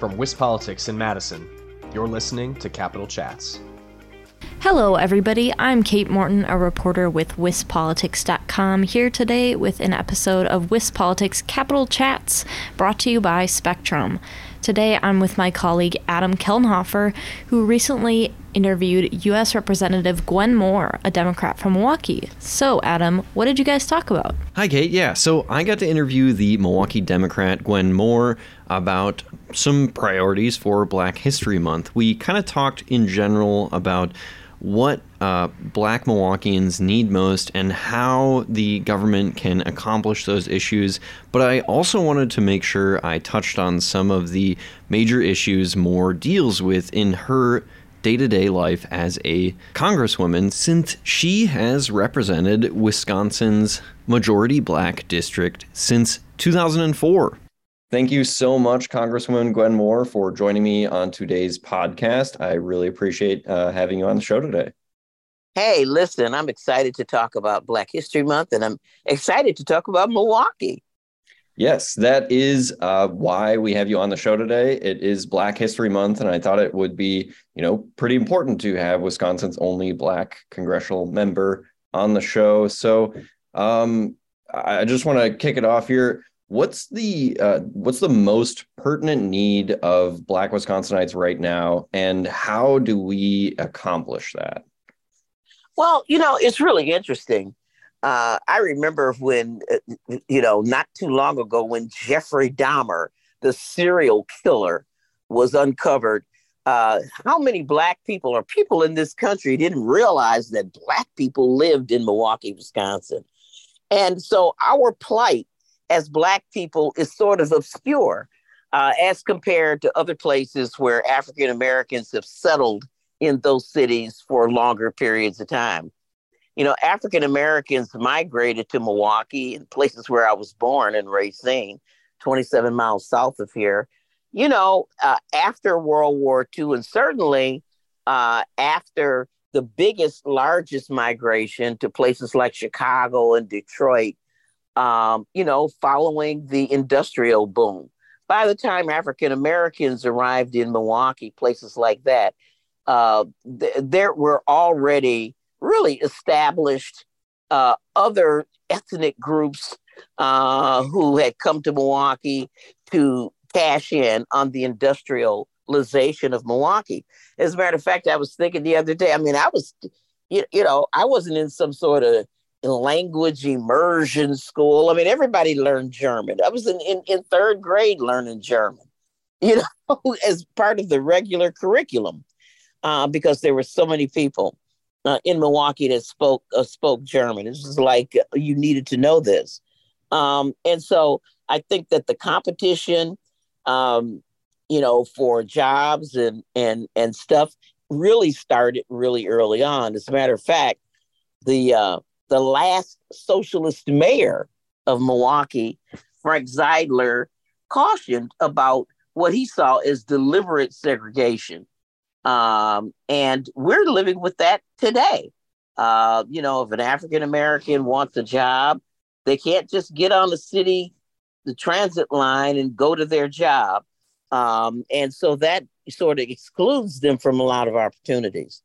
From WisPolitics in Madison, you're listening to Capital Chats. Hello, everybody. I'm Kate Morton, a reporter with WisPolitics.com, here today with an episode of WisPolitics Capital Chats, brought to you by Spectrum. Today, I'm with my colleague Adam Kellenhofer, who recently interviewed U.S. Representative Gwen Moore, a Democrat from Milwaukee. So, Adam, what did you guys talk about? Hi, Kate. Yeah, so I got to interview the Milwaukee Democrat Gwen Moore about some priorities for Black History Month. We kind of talked in general about what uh, black Milwaukeeans need most and how the government can accomplish those issues. But I also wanted to make sure I touched on some of the major issues Moore deals with in her day to day life as a congresswoman since she has represented Wisconsin's majority black district since 2004. Thank you so much, Congresswoman Gwen Moore, for joining me on today's podcast. I really appreciate uh, having you on the show today. Hey, listen, I'm excited to talk about Black History Month and I'm excited to talk about Milwaukee. Yes, that is uh, why we have you on the show today. It is Black History Month, and I thought it would be, you know, pretty important to have Wisconsin's only Black congressional member on the show. So, um, I just want to kick it off here what's the uh, what's the most pertinent need of black wisconsinites right now and how do we accomplish that? Well you know it's really interesting. Uh, i remember when uh, you know not too long ago when jeffrey dahmer the serial killer was uncovered uh, how many black people or people in this country didn't realize that black people lived in milwaukee wisconsin? And so our plight as Black people is sort of obscure uh, as compared to other places where African Americans have settled in those cities for longer periods of time. You know, African Americans migrated to Milwaukee and places where I was born in Racine, 27 miles south of here, you know, uh, after World War II, and certainly uh, after the biggest, largest migration to places like Chicago and Detroit um, you know, following the industrial boom. By the time African Americans arrived in Milwaukee, places like that, uh, th- there were already really established uh, other ethnic groups uh, who had come to Milwaukee to cash in on the industrialization of Milwaukee. As a matter of fact, I was thinking the other day, I mean, I was, you, you know, I wasn't in some sort of language immersion school. I mean, everybody learned German. I was in, in, in third grade learning German, you know, as part of the regular curriculum, uh, because there were so many people uh, in Milwaukee that spoke uh, spoke German. It was like uh, you needed to know this, um, and so I think that the competition, um, you know, for jobs and and and stuff really started really early on. As a matter of fact, the uh, the last socialist mayor of Milwaukee, Frank Zeidler, cautioned about what he saw as deliberate segregation. Um, and we're living with that today. Uh, you know, if an African American wants a job, they can't just get on the city, the transit line, and go to their job. Um, and so that sort of excludes them from a lot of opportunities.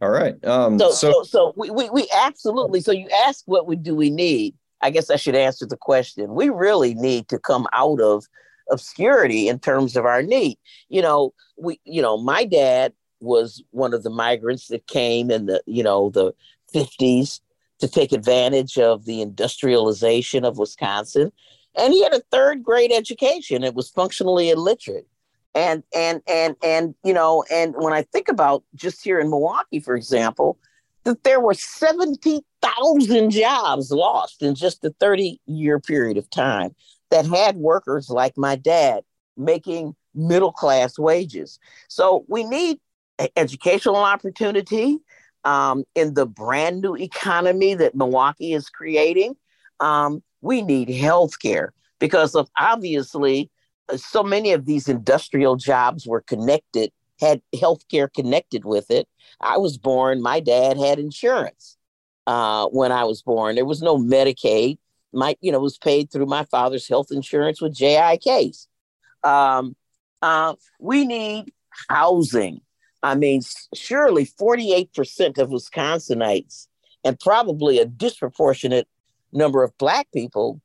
All right. Um, so, so, so, so we, we, we absolutely. So you ask, what we do we need? I guess I should answer the question. We really need to come out of obscurity in terms of our need. You know, we, you know, my dad was one of the migrants that came in the, you know, the 50s to take advantage of the industrialization of Wisconsin. And he had a third grade education. It was functionally illiterate and and and and you know and when i think about just here in milwaukee for example that there were 70,000 jobs lost in just a 30 year period of time that had workers like my dad making middle class wages. So we need educational opportunity um, in the brand new economy that milwaukee is creating. Um, we need health care because of obviously so many of these industrial jobs were connected, had healthcare connected with it. I was born, my dad had insurance uh, when I was born. There was no Medicaid. My, you know, was paid through my father's health insurance with J.I. Case. Um, uh, we need housing. I mean, surely 48% of Wisconsinites and probably a disproportionate number of Black people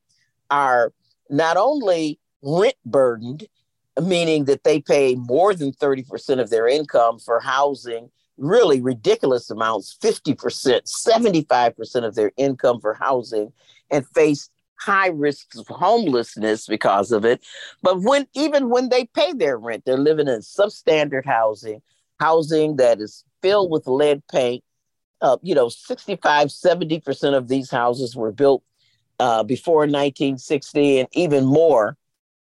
are not only rent burdened, meaning that they pay more than 30% of their income for housing, really ridiculous amounts 50%, 75% of their income for housing, and face high risks of homelessness because of it. But when even when they pay their rent, they're living in substandard housing, housing that is filled with lead paint. Uh, you know, 65, 70% of these houses were built uh, before 1960 and even more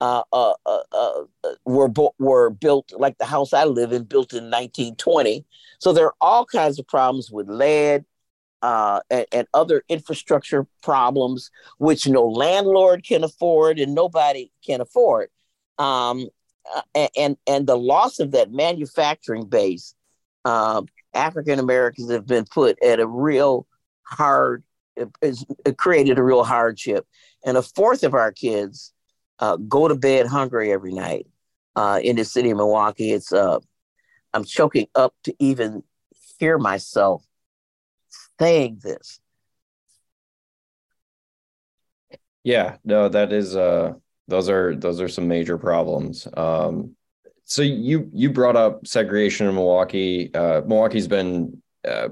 uh, uh, uh, uh were, were built like the house I live in, built in 1920. So there are all kinds of problems with lead, uh, and, and, other infrastructure problems, which no landlord can afford and nobody can afford. Um, uh, and, and the loss of that manufacturing base, uh, African Americans have been put at a real hard, it, it, created a real hardship. And a fourth of our kids uh, go to bed hungry every night uh, in the city of Milwaukee. It's uh, I'm choking up to even hear myself saying this. Yeah, no, that is uh those are those are some major problems. Um so you you brought up segregation in Milwaukee. Uh Milwaukee's been uh,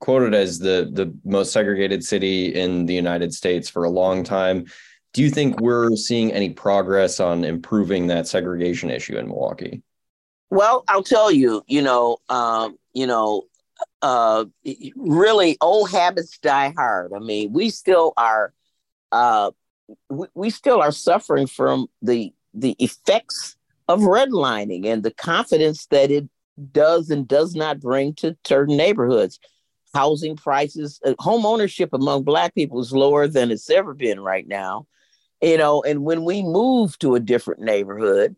quoted as the the most segregated city in the United States for a long time. Do you think we're seeing any progress on improving that segregation issue in Milwaukee? Well, I'll tell you, you know, um, you know, uh, really old habits die hard. I mean, we still are, uh, we, we still are suffering from the the effects of redlining and the confidence that it does and does not bring to certain neighborhoods. Housing prices, uh, home ownership among Black people is lower than it's ever been right now. You know, and when we move to a different neighborhood,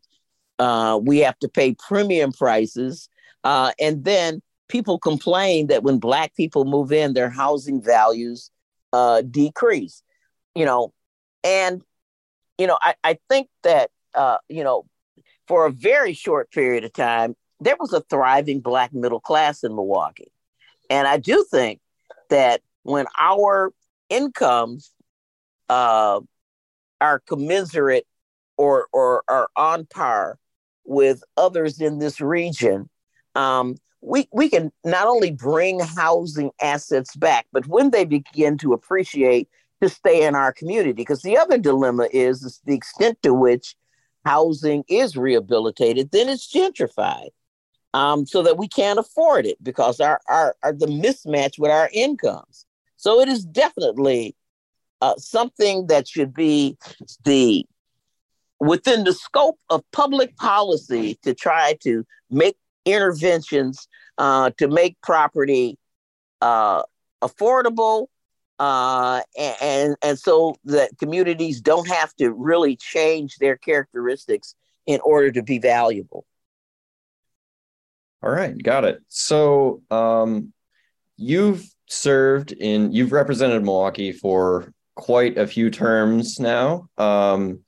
uh, we have to pay premium prices. Uh, and then people complain that when black people move in, their housing values uh, decrease. You know, and you know, I, I think that uh, you know, for a very short period of time, there was a thriving black middle class in Milwaukee, and I do think that when our incomes uh, are commensurate or or are on par with others in this region, um, we, we can not only bring housing assets back, but when they begin to appreciate to stay in our community, because the other dilemma is, is the extent to which housing is rehabilitated, then it's gentrified. Um, so that we can't afford it because our, our, our the mismatch with our incomes. So it is definitely uh, something that should be the within the scope of public policy to try to make interventions uh, to make property uh, affordable uh, and and so that communities don't have to really change their characteristics in order to be valuable. All right, got it. So um, you've served in you've represented Milwaukee for quite a few terms now. Um,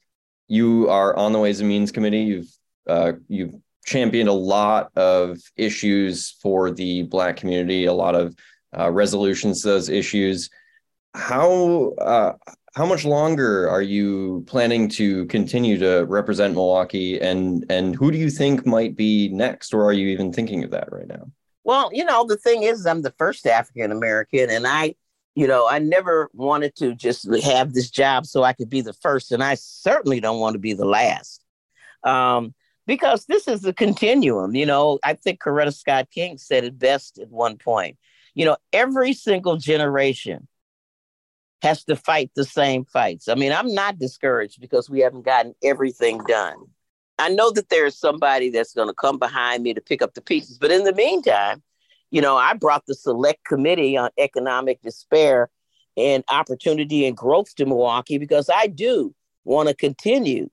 you are on the Ways and Means Committee. You've uh, you've championed a lot of issues for the Black community, a lot of uh, resolutions to those issues. How uh, how much longer are you planning to continue to represent Milwaukee, and and who do you think might be next, or are you even thinking of that right now? Well, you know, the thing is, I'm the first African American, and I, you know, I never wanted to just have this job so I could be the first, and I certainly don't want to be the last. Um, because this is a continuum. You know, I think Coretta Scott King said it best at one point. You know, every single generation has to fight the same fights. I mean, I'm not discouraged because we haven't gotten everything done. I know that there's somebody that's going to come behind me to pick up the pieces. But in the meantime, you know, I brought the select committee on economic despair and opportunity and growth to Milwaukee because I do want to continue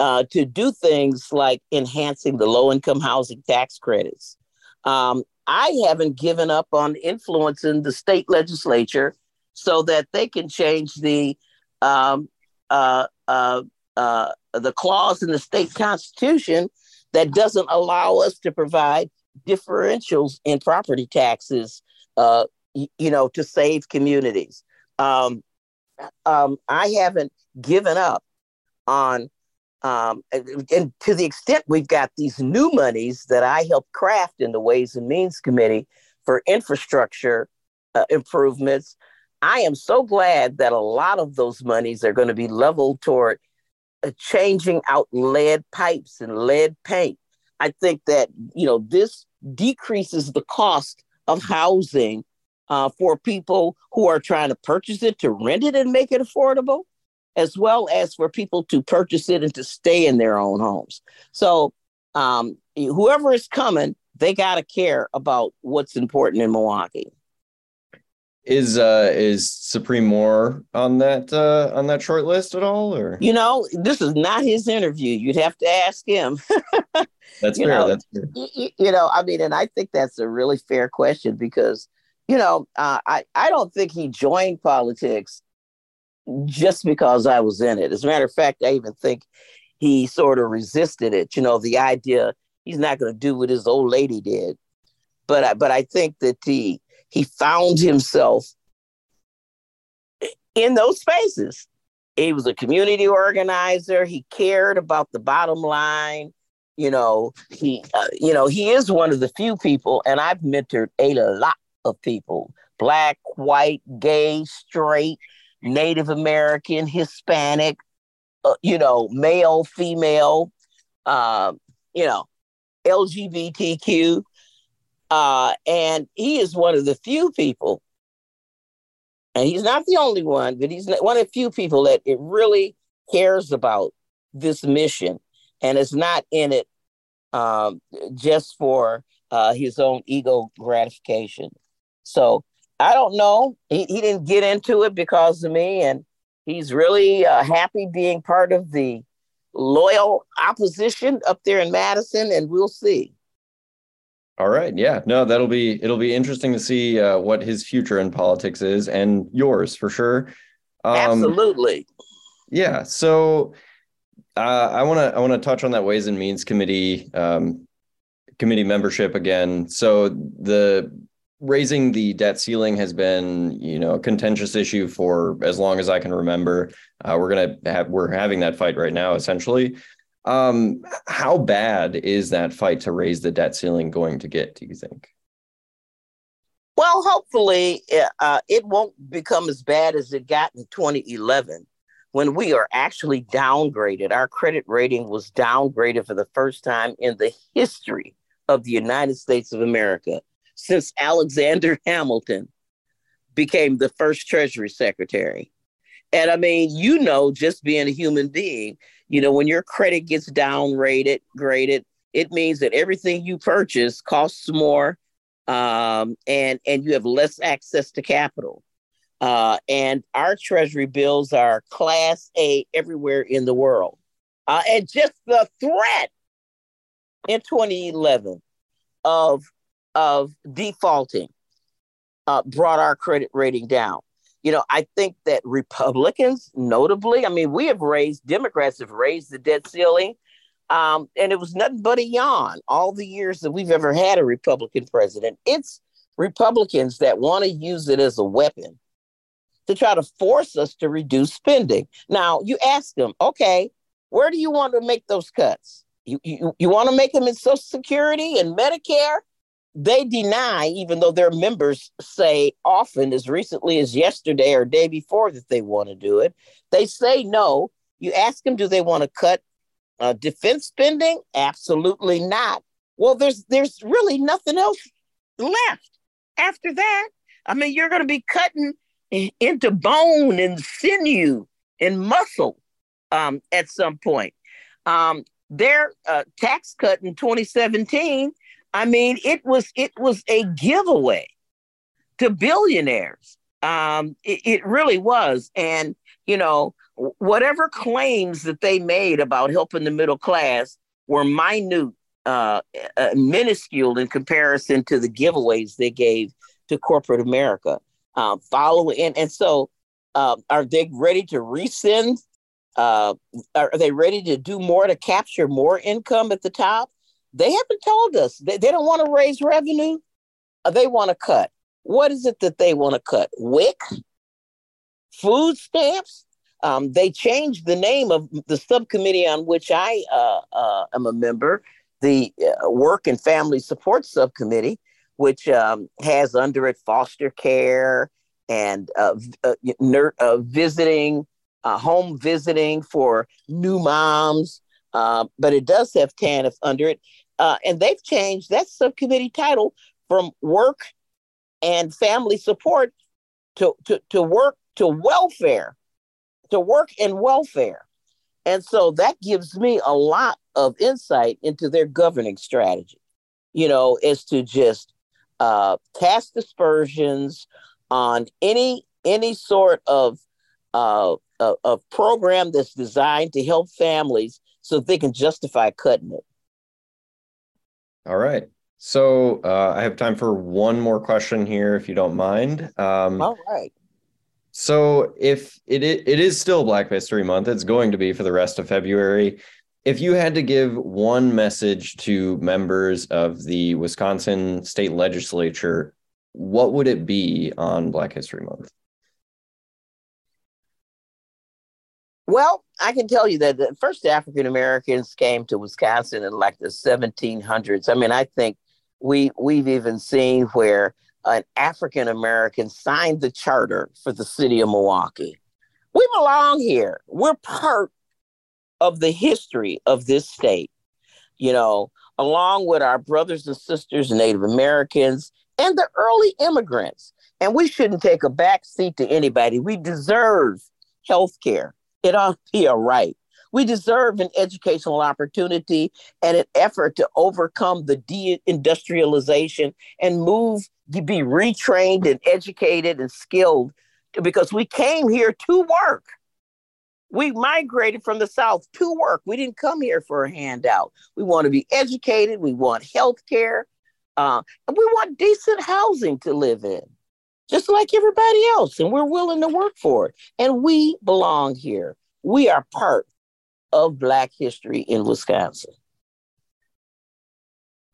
uh, to do things like enhancing the low income housing tax credits. Um, I haven't given up on influencing the state legislature so that they can change the um, uh, uh, uh, the clause in the state constitution that doesn't allow us to provide differentials in property taxes, uh, y- you know, to save communities. Um, um, I haven't given up on, um, and, to the extent we've got these new monies that I helped craft in the Ways and Means Committee for infrastructure uh, improvements. I am so glad that a lot of those monies are going to be leveled toward uh, changing out lead pipes and lead paint. I think that you know this decreases the cost of housing uh, for people who are trying to purchase it to rent it and make it affordable, as well as for people to purchase it and to stay in their own homes. So um, whoever is coming, they got to care about what's important in Milwaukee. Is uh is Supreme Moore on that uh on that short list at all or You know, this is not his interview. You'd have to ask him. that's you fair, know, that's fair. you, you know, I mean, and I think that's a really fair question because, you know, uh, I I don't think he joined politics just because I was in it. As a matter of fact, I even think he sort of resisted it. You know, the idea he's not going to do what his old lady did, but I, but I think that he he found himself in those spaces. He was a community organizer. He cared about the bottom line. You know, he uh, you know he is one of the few people, and I've mentored a lot of people: black, white, gay, straight, Native American, Hispanic, uh, you know, male, female, uh, you know, LGBTQ. Uh, and he is one of the few people, and he's not the only one, but he's one of the few people that it really cares about this mission and is not in it um, just for uh, his own ego gratification. So I don't know. He, he didn't get into it because of me, and he's really uh, happy being part of the loyal opposition up there in Madison, and we'll see. All right. Yeah. No, that'll be it'll be interesting to see uh, what his future in politics is and yours for sure. Um, Absolutely. Yeah. So uh, I want to I want to touch on that Ways and Means Committee um, committee membership again. So the raising the debt ceiling has been you know a contentious issue for as long as I can remember. Uh, we're gonna have we're having that fight right now essentially. Um, how bad is that fight to raise the debt ceiling going to get? Do you think? Well, hopefully, uh, it won't become as bad as it got in 2011 when we are actually downgraded. Our credit rating was downgraded for the first time in the history of the United States of America since Alexander Hamilton became the first Treasury Secretary. And I mean, you know, just being a human being, you know, when your credit gets downgraded, graded, it means that everything you purchase costs more, um, and and you have less access to capital. Uh, and our treasury bills are class A everywhere in the world. Uh, and just the threat in 2011 of of defaulting uh, brought our credit rating down. You know, I think that Republicans, notably, I mean, we have raised, Democrats have raised the debt ceiling, um, and it was nothing but a yawn all the years that we've ever had a Republican president. It's Republicans that want to use it as a weapon to try to force us to reduce spending. Now, you ask them, okay, where do you want to make those cuts? You, you, you want to make them in Social Security and Medicare? They deny, even though their members say often, as recently as yesterday or day before, that they want to do it. They say no. You ask them, do they want to cut uh, defense spending? Absolutely not. Well, there's there's really nothing else left after that. I mean, you're going to be cutting into bone and sinew and muscle um, at some point. Um, their uh, tax cut in 2017, I mean, it was it was a giveaway to billionaires. Um, it, it really was, and you know, whatever claims that they made about helping the middle class were minute, uh, uh, minuscule in comparison to the giveaways they gave to corporate America. Uh, following and, and so uh, are they ready to rescind Uh, are they ready to do more to capture more income at the top? They haven't told us. They, they don't want to raise revenue. Uh, they want to cut. What is it that they want to cut? WIC? Food stamps? Um, they changed the name of the subcommittee on which I uh, uh, am a member, the uh, Work and Family Support Subcommittee, which um, has under it foster care and uh, uh, visiting, home visiting for new moms. but it does have TANF under it. And they've changed that subcommittee title from work and family support to, to, to work to welfare, to work and welfare. And so that gives me a lot of insight into their governing strategy, you know, is to just uh, cast dispersions on any any sort of uh, a program that's designed to help families so they can justify cutting it. All right. So uh, I have time for one more question here, if you don't mind. Um, All right. So if it it is still Black History Month, it's going to be for the rest of February. If you had to give one message to members of the Wisconsin State Legislature, what would it be on Black History Month? Well, I can tell you that the first African Americans came to Wisconsin in like the 1700s. I mean, I think we we've even seen where an African American signed the charter for the city of Milwaukee. We belong here. We're part of the history of this state. You know, along with our brothers and sisters, Native Americans, and the early immigrants. And we shouldn't take a back seat to anybody. We deserve health care. It be a right. We deserve an educational opportunity and an effort to overcome the deindustrialization and move to be retrained and educated and skilled because we came here to work. We migrated from the South to work. We didn't come here for a handout. We want to be educated. We want health care. Uh, and we want decent housing to live in, just like everybody else. And we're willing to work for it. And we belong here. We are part of Black history in Wisconsin.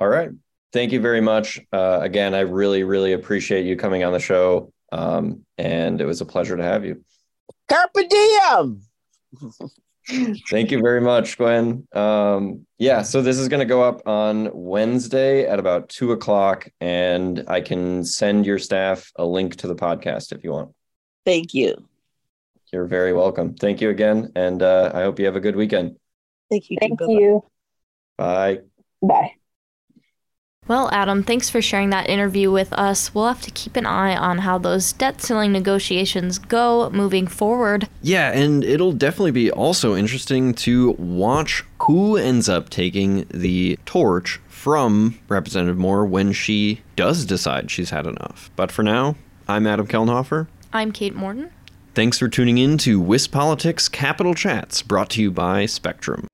All right. Thank you very much. Uh, again, I really, really appreciate you coming on the show. Um, and it was a pleasure to have you. Carpe diem. Thank you very much, Gwen. Um, yeah, so this is going to go up on Wednesday at about two o'clock, and I can send your staff a link to the podcast if you want. Thank you. You're very welcome. Thank you again, and uh, I hope you have a good weekend. Thank you. Thank you. Bye. Bye. Well, Adam, thanks for sharing that interview with us. We'll have to keep an eye on how those debt ceiling negotiations go moving forward. Yeah, and it'll definitely be also interesting to watch who ends up taking the torch from Representative Moore when she does decide she's had enough. But for now, I'm Adam Kellenhofer. I'm Kate Morton. Thanks for tuning in to WisPolitics Capital Chats, brought to you by Spectrum.